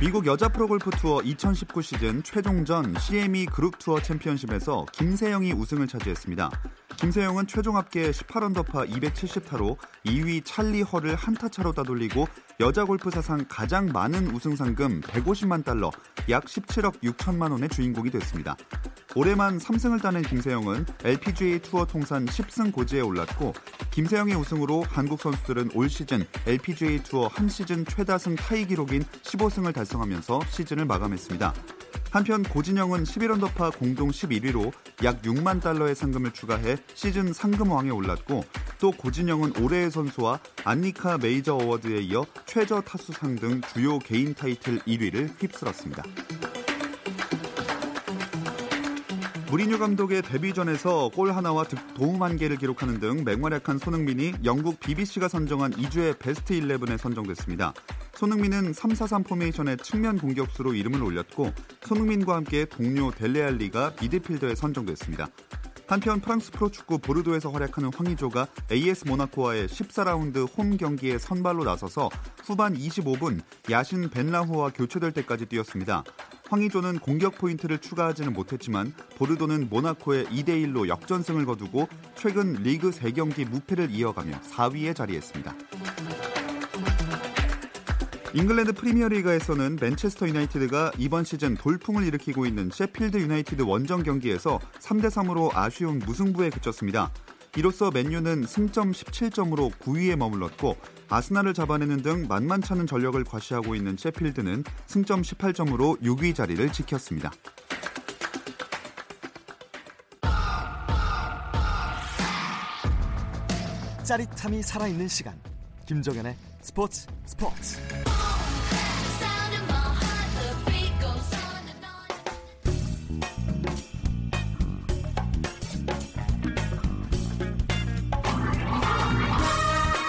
미국 여자 프로골프 투어 2019 시즌 최종전 CME 그룹 투어 챔피언십에서 김세영이 우승을 차지했습니다. 김세영은 최종 합계 18언더파 270타로 2위 찰리 헐을 한타 차로 따돌리고 여자 골프 사상 가장 많은 우승 상금 150만 달러, 약 17억 6천만 원의 주인공이 됐습니다. 올해만 3승을 따낸 김세영은 LPGA 투어 통산 10승 고지에 올랐고 김세영의 우승으로 한국 선수들은 올 시즌 LPGA 투어 한 시즌 최다승 타이 기록인 15승을 달성하면서 시즌을 마감했습니다. 한편 고진영은 11언더파 공동 11위로 약 6만 달러의 상금을 추가해 시즌 상금왕에 올랐고 또 고진영은 올해의 선수와 안니카 메이저 어워드에 이어 최저 타수상 등 주요 개인 타이틀 1위를 휩쓸었습니다. 무리뉴 감독의 데뷔전에서 골 하나와 도움 한 개를 기록하는 등 맹활약한 손흥민이 영국 BBC가 선정한 이 주의 베스트 11에 선정됐습니다. 손흥민은 3-4-3 포메이션의 측면 공격수로 이름을 올렸고 손흥민과 함께 동료 델레 알리가 미드필더에 선정됐습니다. 한편 프랑스 프로축구 보르도에서 활약하는 황의조가 AS 모나코와의 14라운드 홈 경기에 선발로 나서서 후반 25분 야신 벤라후와 교체될 때까지 뛰었습니다. 황의조는 공격 포인트를 추가하지는 못했지만 보르도는 모나코에 2대1로 역전승을 거두고 최근 리그 3경기 무패를 이어가며 4위에 자리했습니다. 잉글랜드 프리미어리그에서는 맨체스터 유나이티드가 이번 시즌 돌풍을 일으키고 있는 셰필드 유나이티드 원정 경기에서 3대 3으로 아쉬운 무승부에 그쳤습니다. 이로써 맨유는 승점 17점으로 9위에 머물렀고 아스날을 잡아내는 등 만만찮은 전력을 과시하고 있는 셰필드는 승점 18점으로 6위 자리를 지켰습니다. 짜릿함이 살아있는 시간 김정현의 스포츠 스포츠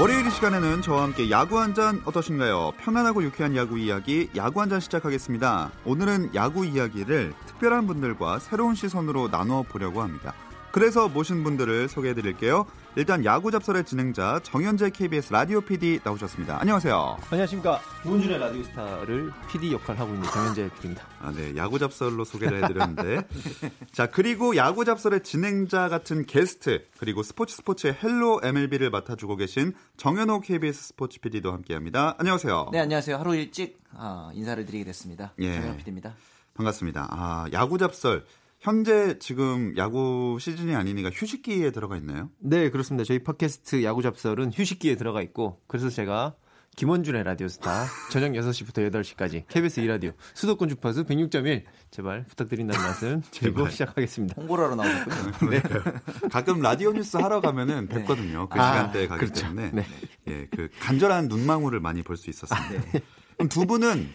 월요일 이 시간에는 저와 함께 야구 한 잔 어떠신가요? 편안하고 유쾌한 야구 이야기 야구 한 잔 시작하겠습니다. 오늘은 야구 이야기를 특별한 분들과 새로운 시선으로 나눠 보려고 합니다. 그래서 모신 분들을 소개해 드릴게요. 일단 야구 잡설의 진행자 정현재 KBS 라디오 PD 나오셨습니다. 안녕하세요. 안녕하십니까. 조은준의 라디오 스타를 PD 역할 하고 있는 정현재 PD입니다. 아, 네. 야구 잡설로 소개를 해드렸는데. 자, 그리고 야구 잡설의 진행자 같은 게스트, 그리고 스포츠 스포츠의 헬로 MLB를 맡아주고 계신 정현호 KBS 스포츠 PD도 함께 합니다. 안녕하세요. 네, 안녕하세요. 하루 일찍 어, 인사를 드리게 됐습니다. 예. 정현호 PD입니다. 반갑습니다. 아, 야구 잡설. 현재 지금 야구 시즌이 아니니까 휴식기에 들어가 있나요? 네, 그렇습니다. 저희 팟캐스트 야구 잡설은 휴식기에 들어가 있고 그래서 제가 김원준의 라디오스타 저녁 6시부터 8시까지 KBS 2라디오 수도권 주파수 106.1 제발 부탁드린다는 말씀 드리고 시작하겠습니다. 홍보를 하러 나오셨군요. 네. 가끔 라디오 뉴스 하러 가면은 네. 뵙거든요. 그 아, 시간대에 가기 그렇죠. 때문에 네. 예, 그 간절한 눈망울을 많이 볼 수 있었습니다. 네. 그럼 두 분은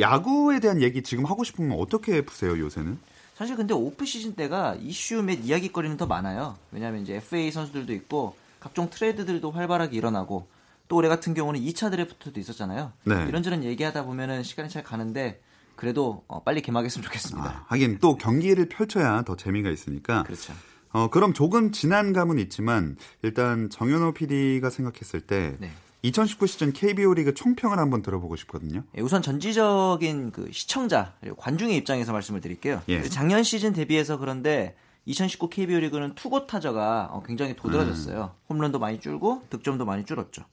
야구에 대한 얘기 지금 하고 싶으면 어떻게 푸세요, 요새는? 사실 근데 오프 시즌 때가 이슈 및 이야기거리는 더 많아요. 왜냐하면 이제 FA 선수들도 있고 각종 트레이드들도 활발하게 일어나고 또 올해 같은 경우는 2차 드래프트도 있었잖아요. 네. 이런저런 얘기하다 보면은 시간이 잘 가는데 그래도 어, 빨리 개막했으면 좋겠습니다. 아, 하긴 또 경기를 펼쳐야 더 재미가 있으니까. 그렇죠. 어, 그럼 조금 지난 감은 있지만 일단 정현호 PD가 생각했을 때 네. 2019 시즌 KBO 리그 총평을 한번 들어보고 싶거든요. 예, 우선 전지적인 그 시청자 그리고 관중의 입장에서 말씀을 드릴게요. 예. 작년 시즌 대비해서 그런데 2019 KBO 리그는 투고 타자가 어, 굉장히 도드라졌어요. 음. 홈런도 많이 줄고 득점도 많이 줄었죠.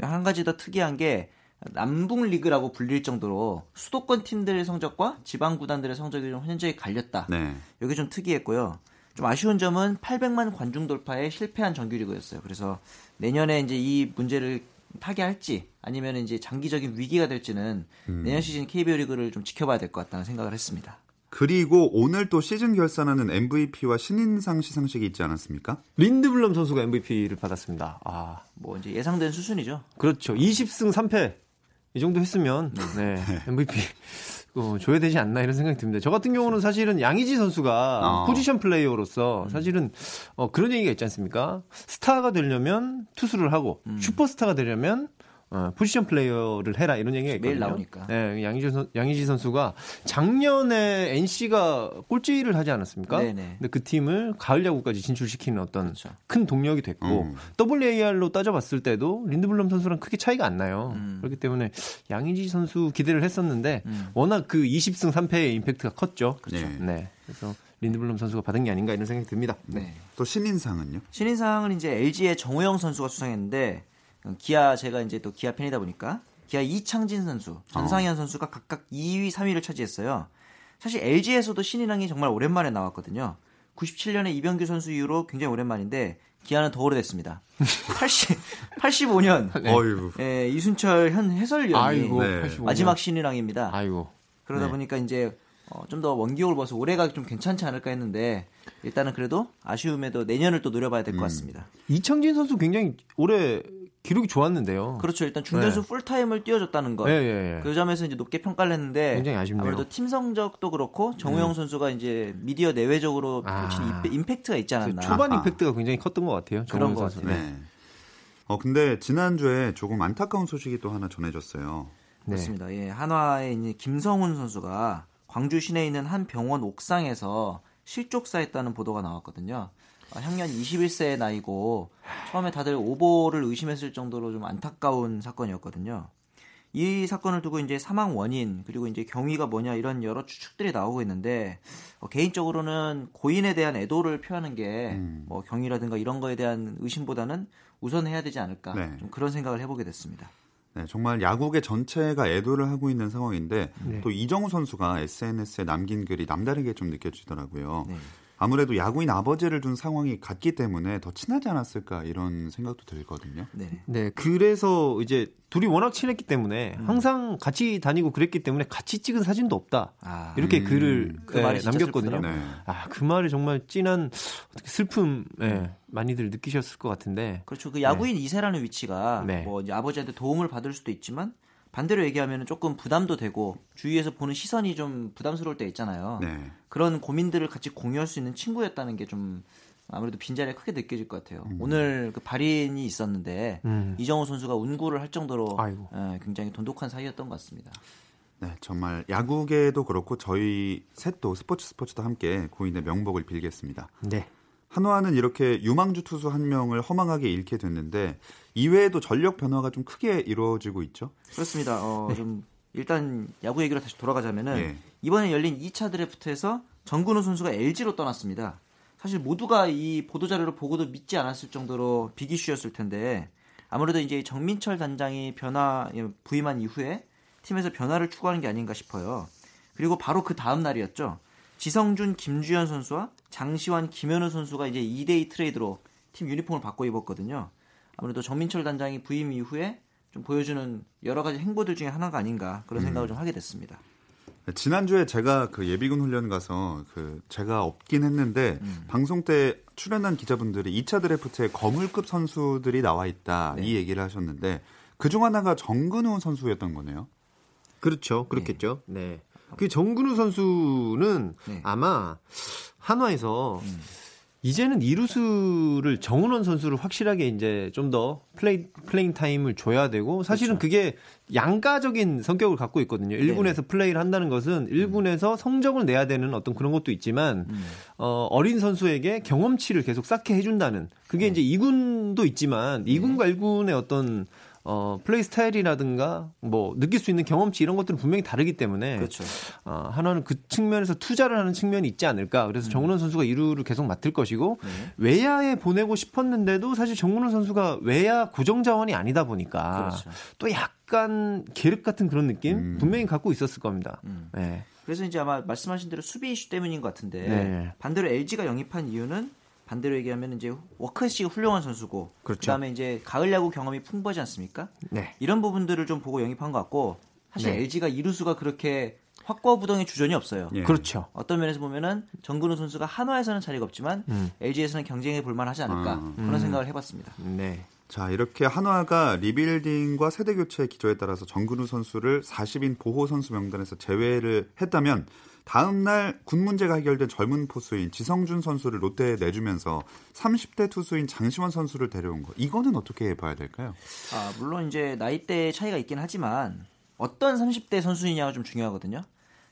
한 가지 더 특이한 게 남북 리그라고 불릴 정도로 수도권 팀들의 성적과 지방 구단들의 성적이 좀 현저히 갈렸다. 네. 여기 좀 특이했고요. 좀 아쉬운 점은 800만 관중 돌파에 실패한 정규리그였어요. 그래서 내년에 이제 이 문제를 타개할지 아니면 이제 장기적인 위기가 될지는 음. 내년 시즌 KBO 리그를 좀 지켜봐야 될 것 같다는 생각을 했습니다. 그리고 오늘 또 시즌 결산하는 MVP와 신인상 시상식이 있지 않았습니까? 린드블럼 선수가 MVP를 받았습니다. 아, 뭐 이제 예상된 수준이죠. 그렇죠. 20승 3패 이 정도 했으면 네, MVP 어, 줘야 되지 않나 이런 생각이 듭니다. 저 같은 경우는 사실은 양의지 선수가 어. 포지션 플레이어로서 사실은 어, 그런 얘기가 있지 않습니까? 스타가 되려면 투수를 하고 슈퍼스타가 되려면 어, 포지션 플레이어를 해라 이런 얘기가 있거든요. 매일 나오니까. 네, 양의지, 선, 양의지 선수가 작년에 NC가 꼴찌를 하지 않았습니까? 네네. 근데 그 팀을 가을 야구까지 진출시키는 어떤 그렇죠. 큰 동력이 됐고 음. WAR로 따져봤을 때도 린드블럼 선수랑 크게 차이가 안 나요. 음. 그렇기 때문에 양의지 선수 기대를 했었는데 음. 워낙 그 20승 3패의 임팩트가 컸죠. 그렇죠. 네. 그래서 린드블럼 선수가 받은 게 아닌가 이런 생각이 듭니다. 네. 또 신인상은요? 신인상은 이제 LG의 정우영 선수가 수상했는데 기아 제가 이제 또 기아 팬이다 보니까 기아 이창진 선수, 전상현 선수가 각각 2위, 3위를 차지했어요. 사실 LG에서도 신인왕이 정말 오랜만에 나왔거든요. 97년에 이병규 선수 이후로 굉장히 오랜만인데 기아는 더 오래됐습니다. 80 85년 어휴. 예, 이순철 현 해설위원이 아이고, 네. 85년. 마지막 신인왕입니다. 아이고. 그러다 네. 보니까 이제 어, 좀 더 원기옥을 봐서 올해가 좀 괜찮지 않을까 했는데 일단은 그래도 아쉬움에도 내년을 또 노려봐야 될 것 같습니다. 이창진 선수 굉장히 올해 기록이 좋았는데요. 그렇죠. 일단 중견수 네. 풀타임을 뛰어줬다는 것. 예, 예, 예. 그 점에서 이제 높게 평가를 했는데 굉장히 아쉽네요. 무래도 팀 성적도 그렇고 정우영 선수가 이제 미디어 내외적으로 아. 친 임팩- 임팩트가 있지 않았나. 초반 아하. 임팩트가 굉장히 컸던 것 같아요. 그런 정우영 것 선수. 같아요. 네. 어 근데 지난주에 조금 안타까운 소식이 또 하나 전해졌어요. 네. 그렇습니다. 예, 한화의 이제 김성훈 선수가 광주 시내에 있는 한 병원 옥상에서 실족사했다는 보도가 나왔거든요. 아, 향년 21세의 나이고 처음에 다들 오보를 의심했을 정도로 좀 안타까운 사건이었거든요. 이 사건을 두고 이제 사망 원인 그리고 이제 경위가 뭐냐 이런 여러 추측들이 나오고 있는데 어, 개인적으로는 고인에 대한 애도를 표하는 게뭐 경위라든가 이런 거에 대한 의심보다는 우선 해야 되지 않을까 네. 좀 그런 생각을 해보게 됐습니다. 네, 정말 야구계 전체가 애도를 하고 있는 상황인데 네. 또 이정우 선수가 SNS에 남긴 글이 남다르게 좀 느껴지더라고요. 네. 아무래도 야구인 아버지를 둔 상황이 같기 때문에 더 친하지 않았을까 이런 생각도 들거든요. 네. 네, 그래서 이제 둘이 워낙 친했기 때문에 음. 항상 같이 다니고 그랬기 때문에 같이 찍은 사진도 없다. 아, 이렇게 음. 글을 그 네, 남겼거든요. 네. 아, 그 말이 정말 찐한 어떻게 슬픔 예, 음. 많이들 느끼셨을 것 같은데. 그렇죠. 그 야구인 이세라는 위치가 네. 뭐 이제 아버지한테 도움을 받을 수도 있지만 반대로 얘기하면 조금 부담도 되고 주위에서 보는 시선이 좀 부담스러울 때 있잖아요. 네. 그런 고민들을 같이 공유할 수 있는 친구였다는 게 좀 아무래도 빈자리가 크게 느껴질 것 같아요. 오늘 그 발인이 있었는데 음. 이정우 선수가 운구를 할 정도로 아이고. 예, 굉장히 돈독한 사이였던 것 같습니다. 네, 정말 야구계도 그렇고 저희 셋도 스포츠 스포츠도 함께 고인의 명복을 빌겠습니다. 네. 한화는 이렇게 유망주 투수 한 명을 허망하게 잃게 됐는데 이외에도 전력 변화가 좀 크게 이루어지고 있죠. 그렇습니다. 어, 좀 일단 야구 얘기로 다시 돌아가자면은 예. 이번에 열린 2차 드래프트에서 정근우 선수가 LG로 떠났습니다. 사실 모두가 이 보도 자료를 보고도 믿지 않았을 정도로 빅이슈였을 텐데 아무래도 이제 정민철 단장이 변화 예, 부임한 이후에 팀에서 변화를 추구하는 게 아닌가 싶어요. 그리고 바로 그 다음 날이었죠. 지성준, 김주현 선수와 장시환, 김현우 선수가 이제 2대2 트레이드로 팀 유니폼을 바꿔 입었거든요. 아무래도 정민철 단장이 부임 이후에 좀 보여주는 여러 가지 행보들 중에 하나가 아닌가 그런 생각을 좀 하게 됐습니다. 지난주에 제가 그 예비군 훈련 가서 그 제가 없긴 했는데 음. 방송 때 출연한 기자분들이 2차 드래프트에 거물급 선수들이 나와 있다 네. 이 얘기를 하셨는데 그중 하나가 정근우 선수였던 거네요. 그렇죠. 그렇겠죠. 네. 그 정근우 선수는 네. 아마 한화에서 음. 이제는 이루수를 정은원 선수를 확실하게 이제 좀 더 플레이 playing time을 줘야 되고 사실은 그렇죠. 그게 양가적인 성격을 갖고 있거든요. 네. 1군에서 플레이를 한다는 것은 1군에서 성적을 내야 되는 어떤 그런 것도 있지만 음. 어, 어린 선수에게 경험치를 계속 쌓게 해준다는 그게 네. 이제 2군도 있지만 2군과 1군의 어떤 어, 플레이 스타일이라든가 뭐 느낄 수 있는 경험치 이런 것들은 분명히 다르기 때문에 그렇죠. 어, 하나는 그 측면에서 투자를 하는 측면이 있지 않을까. 그래서 정은원 선수가 1루를 계속 맡을 것이고 음. 네. 외야에 보내고 싶었는데도 사실 정은원 선수가 외야 고정 자원이 아니다 보니까 그렇죠. 또 약간 계륵 같은 그런 느낌 음. 분명히 갖고 있었을 겁니다. 음. 네. 그래서 이제 아마 말씀하신 대로 수비 이슈 때문인 것 같은데 네. 반대로 LG가 영입한 이유는 반대로 얘기하면 이제 워크시가 훌륭한 선수고 그렇죠. 그다음에 이제 가을 야구 경험이 풍부하지 않습니까? 네. 이런 부분들을 좀 보고 영입한 것 같고 사실 네. LG가 이루수가 그렇게 확고부동의 주전이 없어요. 예. 그렇죠. 어떤 면에서 보면은 정근우 선수가 한화에서는 자리가 없지만 음. LG에서는 경쟁해 볼 만하지 않을까 아, 그런 음. 생각을 해봤습니다. 네. 자 이렇게 한화가 리빌딩과 세대 교체 기조에 따라서 정근우 선수를 40인 보호 선수 명단에서 제외를 했다면 다음 날 군 문제가 해결된 젊은 포수인 지성준 선수를 롯데에 내주면서 30대 투수인 장시원 선수를 데려온 거 이거는 어떻게 봐야 될까요? 아 물론 이제 나이대 차이가 있긴 하지만 어떤 30대 선수이냐가 좀 중요하거든요.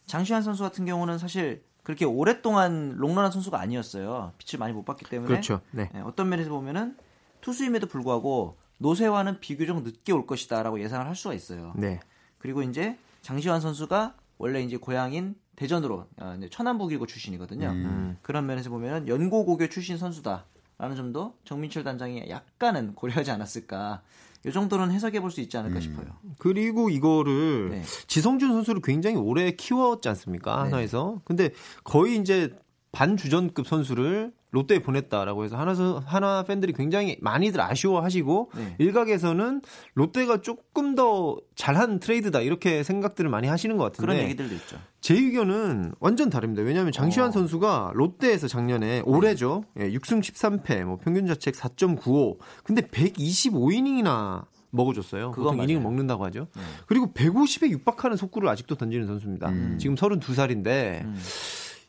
장시환 선수 같은 경우는 사실 그렇게 오랫동안 롱런한 선수가 아니었어요. 빛을 많이 못 봤기 때문에 그렇죠. 네. 네, 어떤 면에서 보면은 투수임에도 불구하고 노세화는 비교적 늦게 올 것이다라고 예상을 할 수가 있어요. 네. 그리고 이제 장시환 선수가 원래 이제 고향인 대전으로 어, 천안북일고 출신이거든요. 음. 그런 면에서 보면 연고고교 출신 선수다라는 점도 정민철 단장이 약간은 고려하지 않았을까. 이 정도는 해석해 볼 수 있지 않을까 음. 싶어요. 그리고 이거를 네. 지성준 선수를 굉장히 오래 키웠지 않습니까? 네. 하나에서. 근데 거의 이제 반주전급 선수를 롯데에 보냈다라고 해서 하나 하나 팬들이 굉장히 많이들 아쉬워하시고 네. 일각에서는 롯데가 조금 더 잘한 트레이드다 이렇게 생각들을 많이 하시는 것 같은데 그런 얘기들도 있죠. 제 의견은 완전 다릅니다. 왜냐하면 장시환 어. 선수가 롯데에서 작년에 올해죠. 예, 6승 13패, 뭐 평균 자책 4.95. 근데 125이닝이나 먹어줬어요. 그건 보통 이닝을 먹는다고 하죠. 네. 그리고 150에 육박하는 속구를 아직도 던지는 선수입니다. 음. 지금 32살인데 음.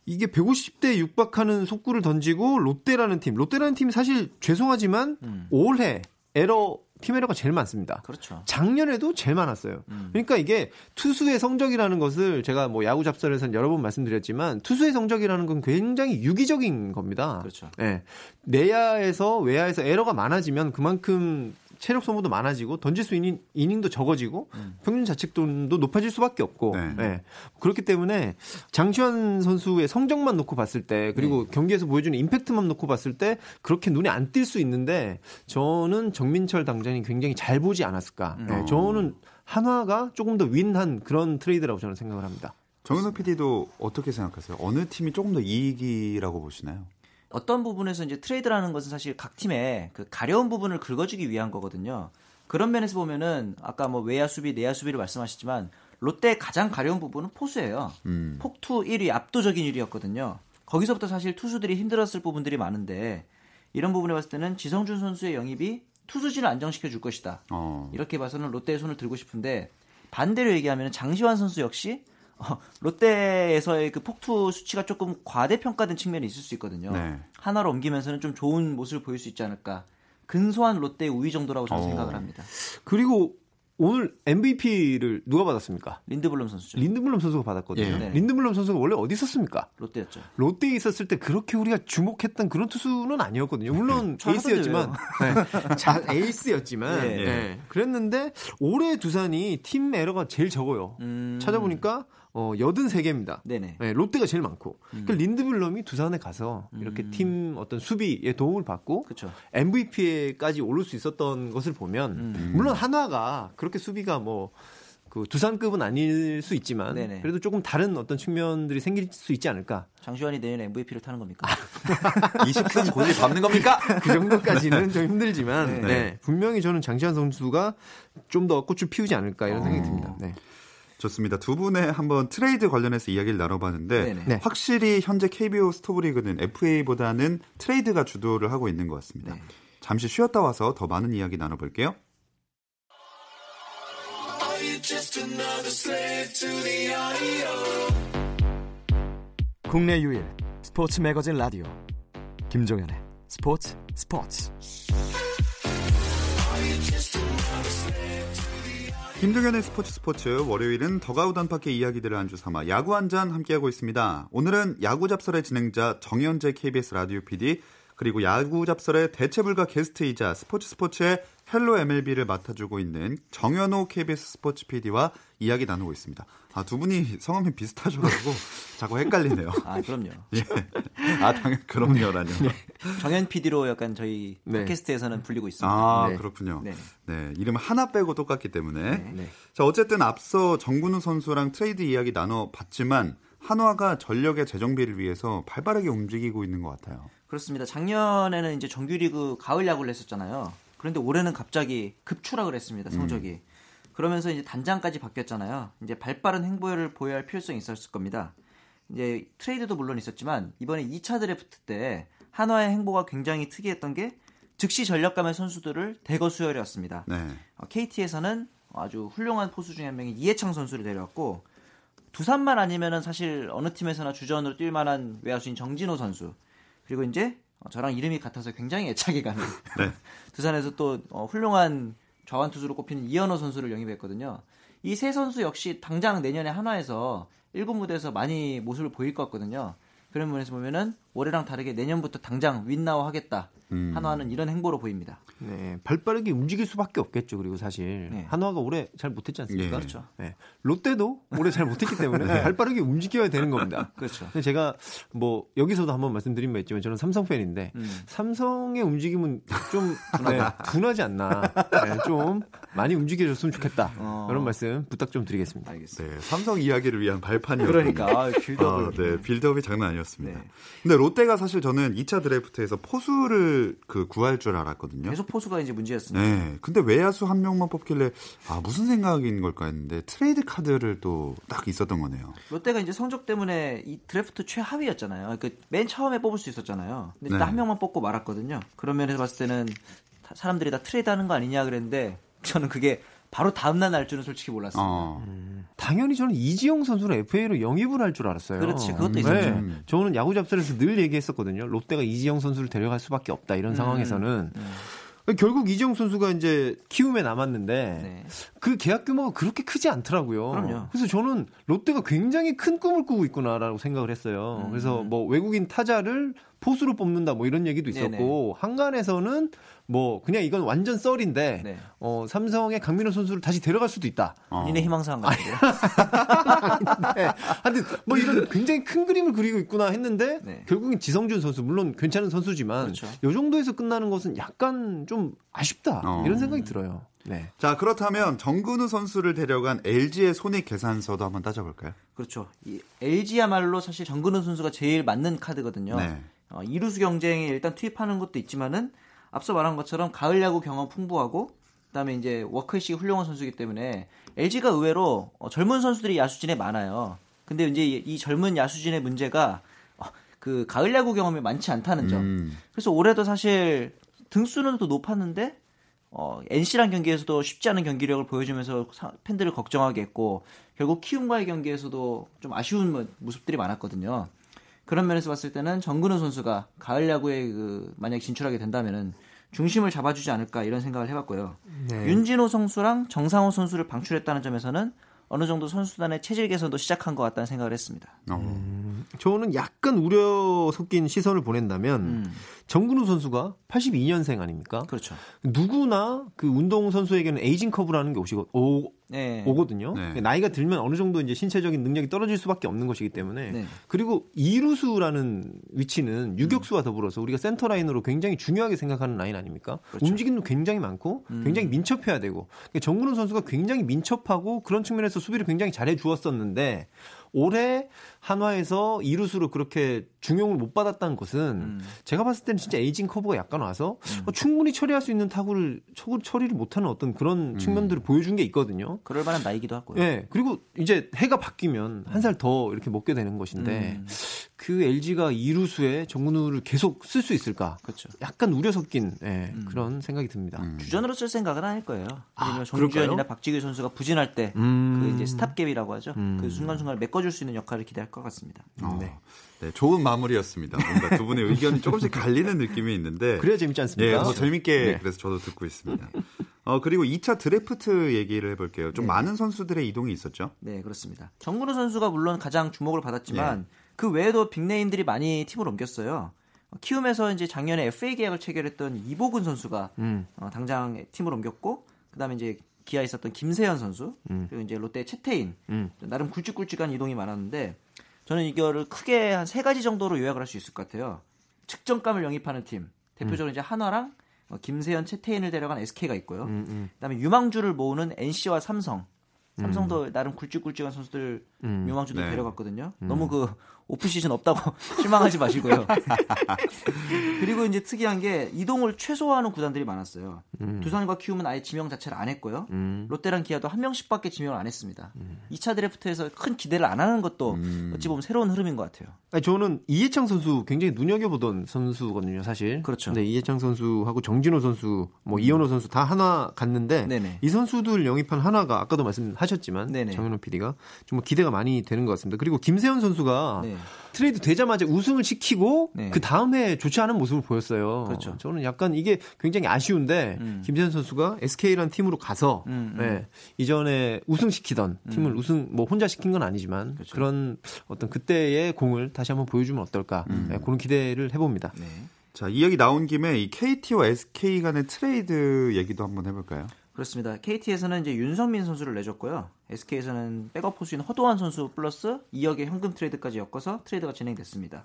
이게 150대 육박하는 속구를 던지고 롯데라는 팀, 롯데라는 팀이 사실 죄송하지만 음. 올해 에러 팀 에러가 제일 많습니다. 그렇죠. 작년에도 제일 많았어요. 음. 그러니까 이게 투수의 성적이라는 것을 제가 뭐 야구 잡설에서는 여러 번 말씀드렸지만 투수의 성적이라는 건 굉장히 유기적인 겁니다. 그렇죠. 네. 내야에서 외야에서 에러가 많아지면 그만큼 체력 소모도 많아지고 던질 수 있는 이닝도 적어지고 음. 평균 자책도도 높아질 수밖에 없고 네. 네. 그렇기 때문에 장시환 선수의 성적만 놓고 봤을 때 그리고 네. 경기에서 보여주는 임팩트만 놓고 봤을 때 그렇게 눈에 안 띌 수 있는데 저는 정민철 단장이 굉장히 잘 보지 않았을까. 음. 네. 저는 한화가 조금 더 win한 그런 트레이드라고 저는 생각을 합니다. 정현석 PD도 어떻게 생각하세요? 어느 팀이 조금 더 이익이라고 보시나요? 어떤 부분에서 이제 트레이드라는 것은 사실 각 팀의 그 가려운 부분을 긁어주기 위한 거거든요. 그런 면에서 보면은 아까 뭐 외야 수비, 내야 수비를 말씀하셨지만 롯데 가장 가려운 부분은 포수예요. 음. 폭투 1위 압도적인 1위였거든요. 거기서부터 사실 투수들이 힘들었을 부분들이 많은데 이런 부분에 봤을 때는 지성준 선수의 영입이 투수진을 안정시켜 줄 것이다. 어. 이렇게 봐서는 롯데의 손을 들고 싶은데 반대로 얘기하면 장시환 선수 역시 어, 롯데에서의 그 폭투 수치가 조금 과대평가된 측면이 있을 수 있거든요. 네. 하나로 옮기면서는 좀 좋은 모습을 보일 수 있지 않을까. 근소한 롯데의 우위 정도라고 저는 어. 생각을 합니다. 그리고 오늘 MVP를 누가 받았습니까? 린드블럼 선수죠. 린드블럼 선수가 받았거든요. 네. 린드블럼 선수가 원래 어디 있었습니까? 롯데였죠. 롯데에 있었을 때 그렇게 우리가 주목했던 그런 투수는 아니었거든요. 물론 에이스였지만, 네. 자, 에이스였지만, 네. 네. 그랬는데 올해 두산이 팀 에러가 제일 적어요. 음... 찾아보니까 어, 83개입니다. 네네. 네, 롯데가 제일 많고. 음. 그러니까 린드블럼이 두산에 가서 이렇게 음. 팀 어떤 수비에 도움을 받고 그쵸. MVP에까지 오를 수 있었던 것을 보면 음. 물론 한화가 그렇게 수비가 뭐 그 두산급은 아닐 수 있지만 네네. 그래도 조금 다른 어떤 측면들이 생길 수 있지 않을까. 장시환이 내년 MVP를 타는 겁니까? 20승 고지 밟는 겁니까? 그 정도까지는 좀 힘들지만 네. 네. 분명히 저는 장시환 선수가 좀 더 꽃을 피우지 않을까 이런 어. 생각이 듭니다. 네. 좋습니다. 두 분의 한번 트레이드 관련해서 이야기를 나눠봤는데 네. 확실히 현재 KBO 스토브리그는 FA보다는 트레이드가 주도를 하고 있는 것 같습니다. 네. 잠시 쉬었다 와서 더 많은 이야기 나눠볼게요. 국내 유일 스포츠 매거진 라디오 김종현의 스포츠 스포츠 김동현의 스포츠 스포츠 월요일은 더그아웃 안팎의 이야기들을 안주 삼아 야구 한 잔 함께하고 있습니다. 오늘은 야구 잡설의 진행자 정현재 KBS 라디오 PD 그리고 야구 잡설의 대체불가 게스트이자 스포츠 스포츠의 헬로 MLB를 맡아주고 있는 정현호 KBS 스포츠 PD와 이야기 나누고 있습니다. 아, 두 분이 성함이 비슷하셔가지고 자꾸 헷갈리네요. 아, 그럼요. 예. 아, 당연 그럼요라뇨. 네. 정현 PD로 약간 저희 네. 팟캐스트에서는 불리고 있습니다. 아, 네. 그렇군요. 네. 네. 이름 하나 빼고 똑같기 때문에. 네. 네. 자, 어쨌든 앞서 정근우 선수랑 트레이드 이야기 나눠봤지만 한화가 전력의 재정비를 위해서 발빠르게 움직이고 있는 것 같아요. 그렇습니다. 작년에는 이제 정규리그 가을 야구를 했었잖아요. 그런데 올해는 갑자기 급추락을 했습니다. 성적이. 음. 그러면서 이제 단장까지 바뀌었잖아요. 이제 발빠른 행보를 보여야 할 필요성이 있었을 겁니다. 이제 트레이드도 물론 있었지만 이번에 2차 드래프트 때 한화의 행보가 굉장히 특이했던 게 즉시 전력감의 선수들을 대거 수혈해왔습니다. 네. 어, KT에서는 아주 훌륭한 포수 중에 한 명이 이해창 선수를 데려왔고 두산만 아니면은 사실 어느 팀에서나 주전으로 뛸 만한 외야수인 정진호 선수 그리고 이제 어, 저랑 이름이 같아서 굉장히 애착이 가는 네. 두산에서 또 어, 훌륭한 좌완 투수로 꼽히는 이현호 선수를 영입했거든요. 이 세 선수 역시 당장 내년에 한화에서 1군 무대에서 많이 모습을 보일 것 같거든요. 그런 면에서 보면은 올해랑 다르게 내년부터 당장 윈나우 하겠다. 음. 한화는 이런 행보로 보입니다. 네, 발빠르게 움직일 수밖에 없겠죠. 그리고 사실 네. 한화가 올해 잘 못했지 않습니까? 네. 그렇죠. 네. 롯데도 올해 잘 못했기 때문에 네. 발빠르게 움직여야 되는 겁니다. 그렇죠. 제가 뭐 여기서도 한번 말씀드린 바 있지만 저는 삼성 팬인데 음. 삼성의 움직임은 좀 네, 둔하지 않나. 네, 좀 많이 움직여줬으면 좋겠다. 어. 그런 말씀 부탁 좀 드리겠습니다. 알겠습니다. 네, 삼성 이야기를 위한 발판이었어요 그러니까 아, build-up을. 아, 네, build-up이 장난 아니었습니다. 근데 롯데가 사실 저는 2차 드래프트에서 포수를 그 구할 줄 알았거든요. 계속 포수가 이제 문제였습니다. 네. 근데 외야수 한 명만 뽑길래 아 무슨 생각인 걸까 했는데 트레이드 카드를 또 딱 있었던 거네요. 롯데가 이제 성적 때문에 이 드래프트 최하위였잖아요. 그맨 처음에 뽑을 수 있었잖아요. 근데 네. 한 명만 뽑고 말았거든요. 그런 면에서 봤을 때는 사람들이 다 트레이드 하는 거 아니냐 그랬는데 저는 그게 바로 다음날 날 줄은 솔직히 몰랐습니다. 어. 음. 당연히 저는 이지영 선수를 FA로 영입을 할 줄 알았어요. 그렇지, 그것도 네. 있었죠. 네. 저는 야구 잡설에서 늘 얘기했었거든요. 롯데가 이지영 선수를 데려갈 수밖에 없다 이런 음. 상황에서는. 음. 결국 이지영 선수가 이제 키움에 남았는데 네. 그 계약 규모가 그렇게 크지 않더라고요. 그럼요. 그래서 저는 롯데가 굉장히 큰 꿈을 꾸고 있구나라고 생각을 했어요. 음. 그래서 뭐 외국인 타자를 포수로 뽑는다 뭐 이런 얘기도 있었고 네네. 한간에서는 뭐 그냥 이건 완전 썰인데 네. 어, 삼성의 강민호 선수를 다시 데려갈 수도 있다. 어. 니네 희망사항 같은데요. 네. 하여튼 뭐 이런 굉장히 큰 그림을 그리고 있구나 했는데 네. 결국엔 지성준 선수 물론 괜찮은 선수지만 그렇죠. 이 정도에서 끝나는 것은 약간 좀 아쉽다 어. 이런 생각이 들어요. 네. 자 그렇다면 정근우 선수를 데려간 LG의 손익 계산서도 한번 따져볼까요? 그렇죠. 이 LG야말로 사실 정근우 선수가 제일 맞는 카드거든요. 네. 어, 이루수 경쟁에 일단 투입하는 것도 있지만은 앞서 말한 것처럼 가을 야구 경험 풍부하고 그다음에 이제 워크의식이 훌륭한 선수이기 때문에 LG가 의외로 어, 젊은 선수들이 야수진에 많아요. 근데 이제 이 젊은 야수진의 문제가 어, 그 가을 야구 경험이 많지 않다는 점. 음. 그래서 올해도 사실 등수는 더 높았는데 어, NC랑 경기에서도 쉽지 않은 경기력을 보여주면서 팬들을 걱정하게 했고 결국 키움과의 경기에서도 좀 아쉬운 모습들이 많았거든요. 그런 면에서 봤을 때는 정근우 선수가 가을 야구에 그 만약 진출하게 된다면은 중심을 잡아주지 않을까 이런 생각을 해봤고요. 네. 윤진호 선수랑 정상호 선수를 방출했다는 점에서는 어느 정도 선수단의 체질 개선도 시작한 것 같다는 생각을 했습니다. 음, 저는 약간 우려 섞인 시선을 보낸다면 음. 정근우 선수가 82년생 아닙니까? 그렇죠. 누구나 그 운동 선수에게는 aging curve라는 게 오시고 오, 네. 오거든요. 네. 나이가 들면 어느 정도 이제 신체적인 능력이 떨어질 수밖에 없는 것이기 때문에 네. 그리고 이루수라는 위치는 유격수와 더불어서 우리가 센터 라인으로 굉장히 중요하게 생각하는 라인 아닙니까? 그렇죠. 움직임도 굉장히 많고 음. 굉장히 민첩해야 되고 그러니까 정근우 선수가 굉장히 민첩하고 그런 측면에서 수비를 굉장히 잘해 주었었는데 올해 한화에서 이루수로 그렇게 중용을 못 받았다는 것은 음. 제가 봤을 때는 진짜 aging curve가 약간 와서 음. 어, 충분히 처리할 수 있는 타구를 처리를 못하는 어떤 그런 음. 측면들을 보여준 게 있거든요. 그럴 만한 나이기도 하고요. 네, 그리고 이제 해가 바뀌면 한 살 더 이렇게 먹게 되는 것인데 음. 그 LG가 이루수에 정근우를 계속 쓸 수 있을까? 그렇죠. 약간 우려 섞인 네, 그런 생각이 듭니다. 음. 주전으로 쓸 생각은 할 거예요. 아, 정주현이나 박지규 선수가 부진할 때그 음. 이제 stopgap이라고 하죠. 그 순간순간 메꿔줄 수 있는 역할을 기대할 것 같습니다. 어. 네. 네, 좋은 마무리였습니다. 뭔가 두 분의 의견이 조금씩 갈리는 느낌이 있는데. 그래야 재밌지 않습니까? 예, 더 재밌게 네. 그래서 저도 듣고 있습니다. 어, 그리고 2차 드래프트 얘기를 해볼게요. 좀 네. 많은 선수들의 이동이 있었죠? 네, 그렇습니다. 정근우 선수가 물론 가장 주목을 받았지만 네. 그 외에도 빅네임들이 많이 팀을 옮겼어요. 키움에서 이제 작년에 FA 계약을 체결했던 이보근 선수가 음. 어, 당장 팀을 옮겼고 그다음에 이제 기아에 있었던 김세현 선수 음. 그리고 이제 롯데 채태인 음. 나름 굵직굵직한 이동이 많았는데 저는 이거를 크게 한 세 가지 정도로 요약을 할 수 있을 것 같아요. 측정감을 영입하는 팀. 대표적으로 음. 이제 한화랑 어, 김세현, 채태인을 데려간 SK가 있고요. 음, 음. 그다음에 유망주를 모으는 NC와 삼성. 삼성도 나름 굵직굵직한 선수들 음. 유망주도 네. 데려갔거든요. 음. 너무 그 오프 시즌 없다고 실망하지 마시고요. 그리고 이제 특이한 게 이동을 최소화하는 구단들이 많았어요. 음. 두산과 키움은 아예 지명 자체를 안 했고요. 음. 롯데랑 기아도 한 명씩밖에 지명을 안 했습니다. 음. 2차 드래프트에서 큰 기대를 안 하는 것도 음. 어찌 보면 새로운 흐름인 것 같아요. 아니, 저는 이해창 선수 굉장히 눈여겨보던 선수거든요, 사실. 그렇죠. 근데 이해창 선수하고 정진호 선수, 뭐 이현호 선수 다 하나 갔는데 네네. 이 선수들 영입한 하나가 아까도 말씀하셨지만 네네. 정현호 PD가 좀뭐 기대가 많이 되는 것 같습니다. 그리고 김세현 선수가 네. 트레이드 되자마자 우승을 시키고 네. 그 다음에 좋지 않은 모습을 보였어요. 그렇죠. 저는 약간 이게 굉장히 아쉬운데 음. 김세현 선수가 SK라는 팀으로 가서 음, 음. 네, 이전에 우승시키던 음. 팀을 우승 뭐 혼자 시킨 건 아니지만 그렇죠. 그런 어떤 그때의 공을 다시 한번 보여주면 어떨까 음. 네, 그런 기대를 해봅니다. 네. 자, 이 얘기 나온 김에 이 KT와 SK 간의 트레이드 얘기도 한번 해볼까요? 그렇습니다. KT에서는 이제 윤석민 선수를 내줬고요. SK에서는 백업 포수인 허도환 선수 플러스 2억의 현금 트레이드까지 엮어서 트레이드가 진행됐습니다.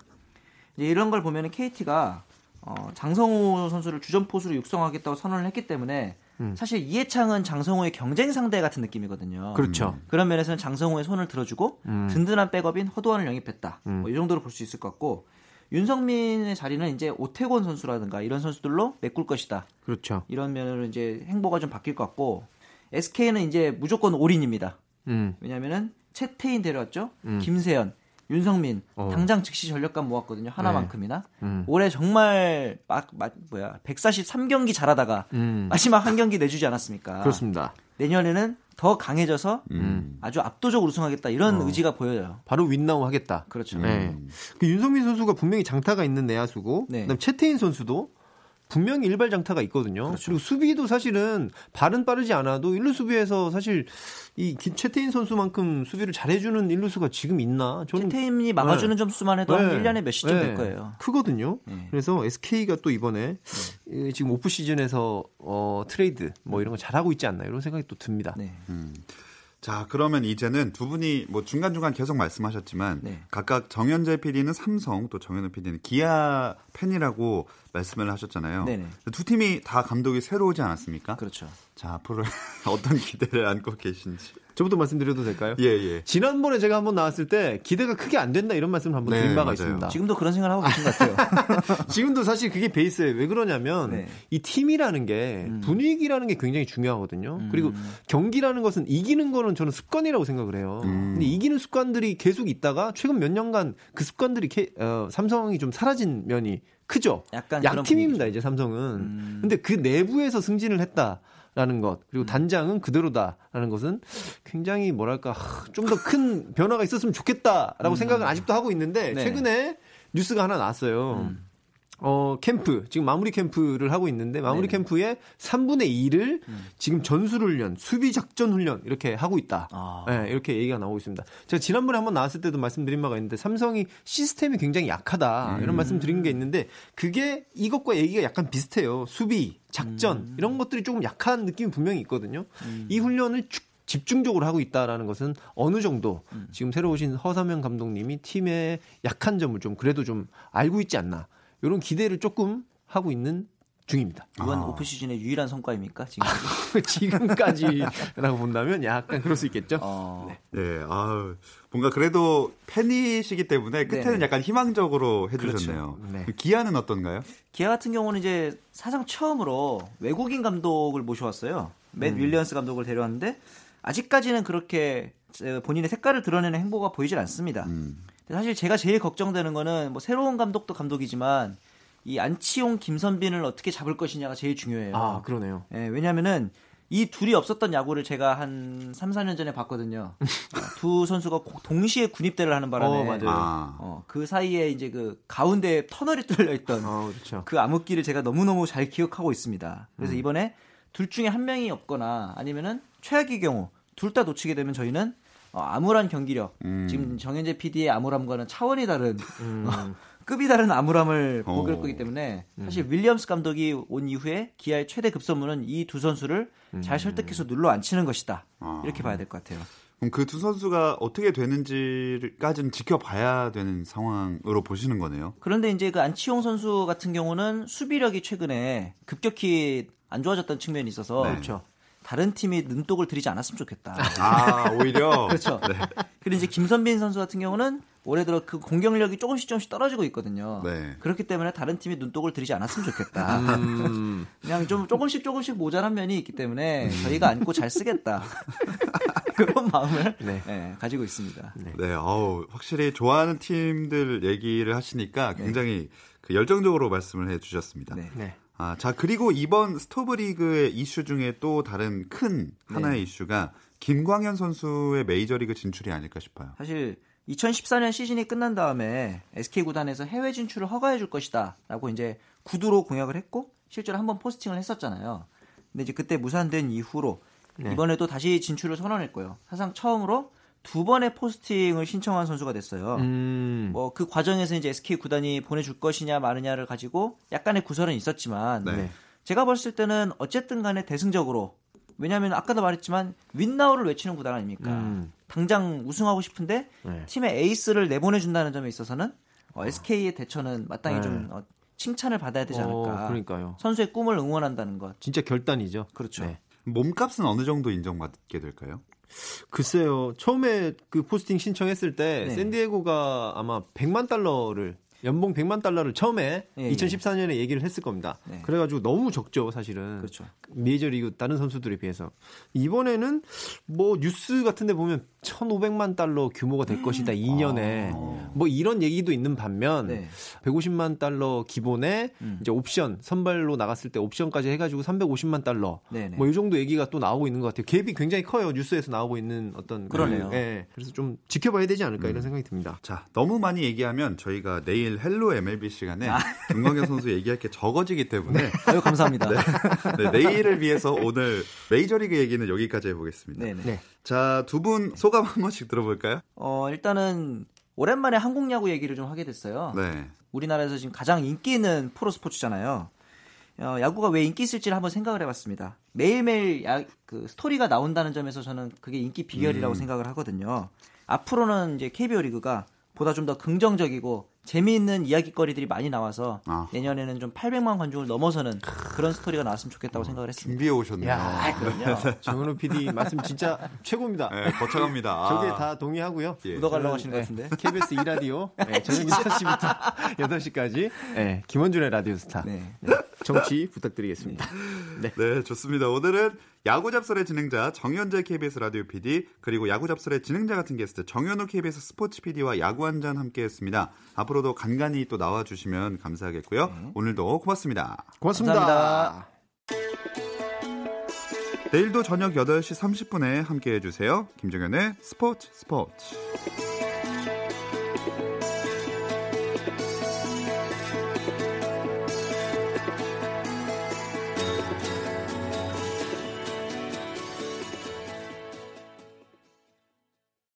이제 이런 걸 보면 KT가 어, 장성우 선수를 주전 포수로 육성하겠다고 선언을 했기 때문에 음. 사실 이해창은 장성우의 경쟁 상대 같은 느낌이거든요. 그렇죠. 음. 그런 면에서는 장성우의 손을 들어주고 음. 든든한 백업인 허도환을 영입했다. 음. 뭐 이 정도로 볼 수 있을 것 같고 윤성민의 자리는 이제 오태곤 선수라든가 이런 선수들로 메꿀 것이다. 그렇죠. 이런 면으로 이제 행보가 좀 바뀔 것 같고 SK는 이제 무조건 올인입니다. 음. 왜냐면은 채태인 데려왔죠. 음. 김세현, 윤성민 어. 당장 즉시 전력감 모았거든요. 하나만큼이나. 네. 음. 올해 정말 막, 막 뭐야 143경기 잘하다가 음. 마지막 한 경기 내주지 않았습니까? 그렇습니다. 내년에는 더 강해져서 음. 아주 압도적으로 우승하겠다 이런 어. 의지가 보여요. 바로 윈나우 하겠다. 그렇죠. 네. 음. 그 윤석민 선수가 분명히 장타가 있는 내야수고, 네. 그다음 채태인 선수도 분명히 일발 장타가 있거든요. 그렇죠. 그리고 수비도 사실은 발은 빠르지 않아도 일루 수비에서 사실 이 채태인 선수만큼 수비를 잘해주는 일루수가 지금 있나? 저는 채태인이 막아주는 네. 점수만 해도 네. 한 1년에 몇십 점 네. 될 거예요. 크거든요. 네. 그래서 SK가 또 이번에 네. 지금 off season에서 어, 트레이드 뭐 이런 거 잘하고 있지 않나 이런 생각이 또 듭니다. 네. 음. 자, 그러면 이제는 두 분이 뭐 중간중간 계속 말씀하셨지만 네. 각각 정현재 PD는 삼성 또 정현우 PD는 기아 팬이라고 말씀을 하셨잖아요. 네네. 두 팀이 다 감독이 새로우지 않았습니까? 그렇죠. 자, 앞으로 어떤 기대를 안고 계신지. 저부터 말씀드려도 될까요? 예, 예. 지난번에 제가 한번 나왔을 때 기대가 크게 안 된다 이런 말씀을 한번 네, 드린 바가 맞아요. 있습니다. 지금도 그런 생각을 하고 계신 것 같아요. 지금도 사실 그게 베이스예요. 왜 그러냐면 네. 이 팀이라는 게 음. 분위기라는 게 굉장히 중요하거든요. 음. 그리고 경기라는 것은 이기는 거는 저는 습관이라고 생각을 해요. 음. 근데 이기는 습관들이 계속 있다가 최근 몇 년간 그 습관들이 게, 어, 삼성이 좀 사라진 면이 크죠. 약간 약팀입니다 이제 삼성은. 음. 근데 그 내부에서 승진을 했다. 라는 것 그리고 음. 단장은 그대로다라는 것은 굉장히 뭐랄까 좀 더 큰 변화가 있었으면 좋겠다라고 음. 생각을 아직도 하고 있는데 네. 최근에 뉴스가 하나 나왔어요. 음. 어, 캠프, 지금 마무리 캠프를 하고 있는데, 마무리 네 캠프의 3분의 2를 음. 지금 전술훈련, 수비작전 훈련, 이렇게 하고 있다. 아. 네, 이렇게 얘기가 나오고 있습니다. 제가 지난번에 한번 나왔을 때도 말씀드린 바가 있는데, 삼성이 시스템이 굉장히 약하다. 이런 음. 말씀 드린 게 있는데, 그게 이것과 얘기가 약간 비슷해요. 수비, 작전, 음. 이런 것들이 조금 약한 느낌이 분명히 있거든요. 음. 이 훈련을 쭉 집중적으로 하고 있다라는 것은 어느 정도 음. 지금 새로 오신 허사명 감독님이 팀의 약한 점을 좀 그래도 좀 알고 있지 않나. 이런 기대를 조금 하고 있는 중입니다. 이번 아. 오프 시즌의 유일한 성과입니까? 지금까지? 지금까지라고 본다면 약간 그럴 수 있겠죠. 어. 네. 네, 아 뭔가 그래도 팬이시기 때문에 끝에는 네네. 약간 희망적으로 해주셨네요. 그렇죠. 네. 기아는 어떤가요? 기아 같은 경우는 이제 사상 처음으로 외국인 감독을 모셔왔어요. 맷 음. 윌리엄스 감독을 데려왔는데 아직까지는 그렇게 본인의 색깔을 드러내는 행보가 보이질 않습니다. 음. 사실 제가 제일 걱정되는 거는 뭐 새로운 감독도 감독이지만 이 안치홍 김선빈을 어떻게 잡을 것이냐가 제일 중요해요. 아, 그러네요. 예, 왜냐면은 이 둘이 없었던 야구를 제가 한 3, 4년 전에 봤거든요. 두 선수가 동시에 군입대를 하는 바람에 어, 맞아요. 아. 어, 그 사이에 이제 그 가운데 터널이 뚫려 있던 어, 그렇죠. 그 암흑기를 제가 너무너무 잘 기억하고 있습니다. 그래서 음. 이번에 둘 중에 한 명이 없거나 아니면은 최악의 경우 둘 다 놓치게 되면 저희는 어, 암울한 경기력. 음. 지금 정현재 PD의 암울함과는 차원이 다른 음. 어, 급이 다른 암울함을 어. 보일 거기 때문에 음. 사실 윌리엄스 감독이 온 이후에 기아의 최대 급선무는 이 두 선수를 잘 음. 설득해서 눌러 앉히는 것이다. 아. 이렇게 봐야 될 것 같아요. 그럼 그 두 선수가 어떻게 되는지까지는 지켜봐야 되는 상황으로 보시는 거네요. 그런데 이제 그 안치홍 선수 같은 경우는 수비력이 최근에 급격히 안 좋아졌던 측면이 있어서 네. 그렇죠. 다른 팀이 눈독을 들이지 않았으면 좋겠다. 아, 오히려. 그렇죠. 네. 그리고 이제 김선빈 선수 같은 경우는 올해 들어 그 공격력이 조금씩 조금씩 떨어지고 있거든요. 네. 그렇기 때문에 다른 팀이 눈독을 들이지 않았으면 좋겠다. 음. 그냥 좀 조금씩 조금씩 모자란 면이 있기 때문에 저희가 안고 잘 쓰겠다. 그런 마음을 네. 네, 가지고 있습니다. 네, 네 어우, 확실히 좋아하는 팀들 얘기를 하시니까 네. 굉장히 그 열정적으로 말씀을 해주셨습니다. 네. 네. 아, 자, 그리고 이번 스토브리그의 이슈 중에 또 다른 큰 하나의 네. 이슈가 김광현 선수의 메이저리그 진출이 아닐까 싶어요. 사실 2014년 시즌이 끝난 다음에 SK 구단에서 해외 진출을 허가해 줄 것이다라고 이제 구두로 공약을 했고 실제로 한번 포스팅을 했었잖아요. 근데 이제 그때 무산된 이후로 네. 이번에도 다시 진출을 선언했고요. 사상 처음으로 두 번의 포스팅을 신청한 선수가 됐어요. 음. 뭐그 과정에서 이제 SK 구단이 보내줄 것이냐 마느냐를 가지고 약간의 구설은 있었지만 네. 제가 봤을 때는 어쨌든 간에 대승적으로 왜냐하면 아까도 말했지만 윈나우를 외치는 구단 아닙니까? 음. 당장 우승하고 싶은데 네. 팀의 에이스를 내보내준다는 점에 있어서는 어, SK의 대처는 마땅히 네. 좀 어, 칭찬을 받아야 되지 않을까. 어, 그러니까요. 선수의 꿈을 응원한다는 것. 진짜 결단이죠. 그렇죠. 네. 몸값은 어느 정도 인정받게 될까요? 글쎄요. 처음에 그 포스팅 신청했을 때 네. 샌디에고가 아마 100만 달러를 연봉 100만 달러를 처음에 예, 2014년에 예. 얘기를 했을 겁니다. 네. 그래가지고 너무 적죠, 사실은. 그렇죠. 메이저리그 다른 선수들에 비해서. 이번에는 뭐 뉴스 같은 데 보면 1,500만 달러 규모가 될 것이다, 2년에. 아. 뭐 이런 얘기도 있는 반면 네. 150만 달러 기본에 음. 이제 옵션, 선발로 나갔을 때 옵션까지 해가지고 350만 달러. 뭐 이 정도 얘기가 또 나오고 있는 것 같아요. 갭이 굉장히 커요, 뉴스에서 나오고 있는 어떤. 그러네요. 그, 예. 그래서 좀 지켜봐야 되지 않을까 음. 이런 생각이 듭니다. 자, 너무 많이 얘기하면 저희가 내일 Hello MLB 시간에 아. 김광현 선수 얘기할 게 적어지기 때문에. 네. 아유, 감사합니다. 네. 네, 내일을 위해서 오늘 메이저리그 얘기는 여기까지 해보겠습니다. 네네. 네. 자, 두 분 소감 한 번씩 들어볼까요? 어, 일단은 오랜만에 한국 야구 얘기를 좀 하게 됐어요. 네. 우리나라에서 지금 가장 인기 있는 프로 스포츠잖아요. 어, 야구가 왜 인기 있을지를 한번 생각을 해봤습니다. 매일매일 야, 그 스토리가 나온다는 점에서 저는 그게 인기 비결이라고 음. 생각을 하거든요. 앞으로는 이제 KBO 리그가 보다 좀 더 긍정적이고 재미있는 이야기거리들이 많이 나와서 아. 내년에는 좀 800만 관중을 넘어서는 그런 스토리가 나왔으면 좋겠다고 어, 생각을 했습니다. 준비해 오셨네요. 야, 그럼요. 정은호 PD 말씀 진짜 최고입니다. 네, 거창합니다. 저게 다 동의하고요. 예. 묻어가려고 하시는 것 같은데. KBS 2라디오 네, 저녁 6시부터 8시까지 네, 김원준의 라디오 스타. 네. 네. 정치 부탁드리겠습니다. 네. 네, 좋습니다. 오늘은 야구 잡설의 진행자 정현재 KBS 라디오 PD 그리고 야구 잡설의 진행자 같은 게스트 정현우 KBS 스포츠 PD와 야구 한 잔 함께했습니다. 앞으로도 간간히 또 나와주시면 감사하겠고요. 네. 오늘도 고맙습니다. 고맙습니다. 감사합니다. 내일도 저녁 8시 30분에 함께해 주세요. 김정현의 스포츠 스포츠.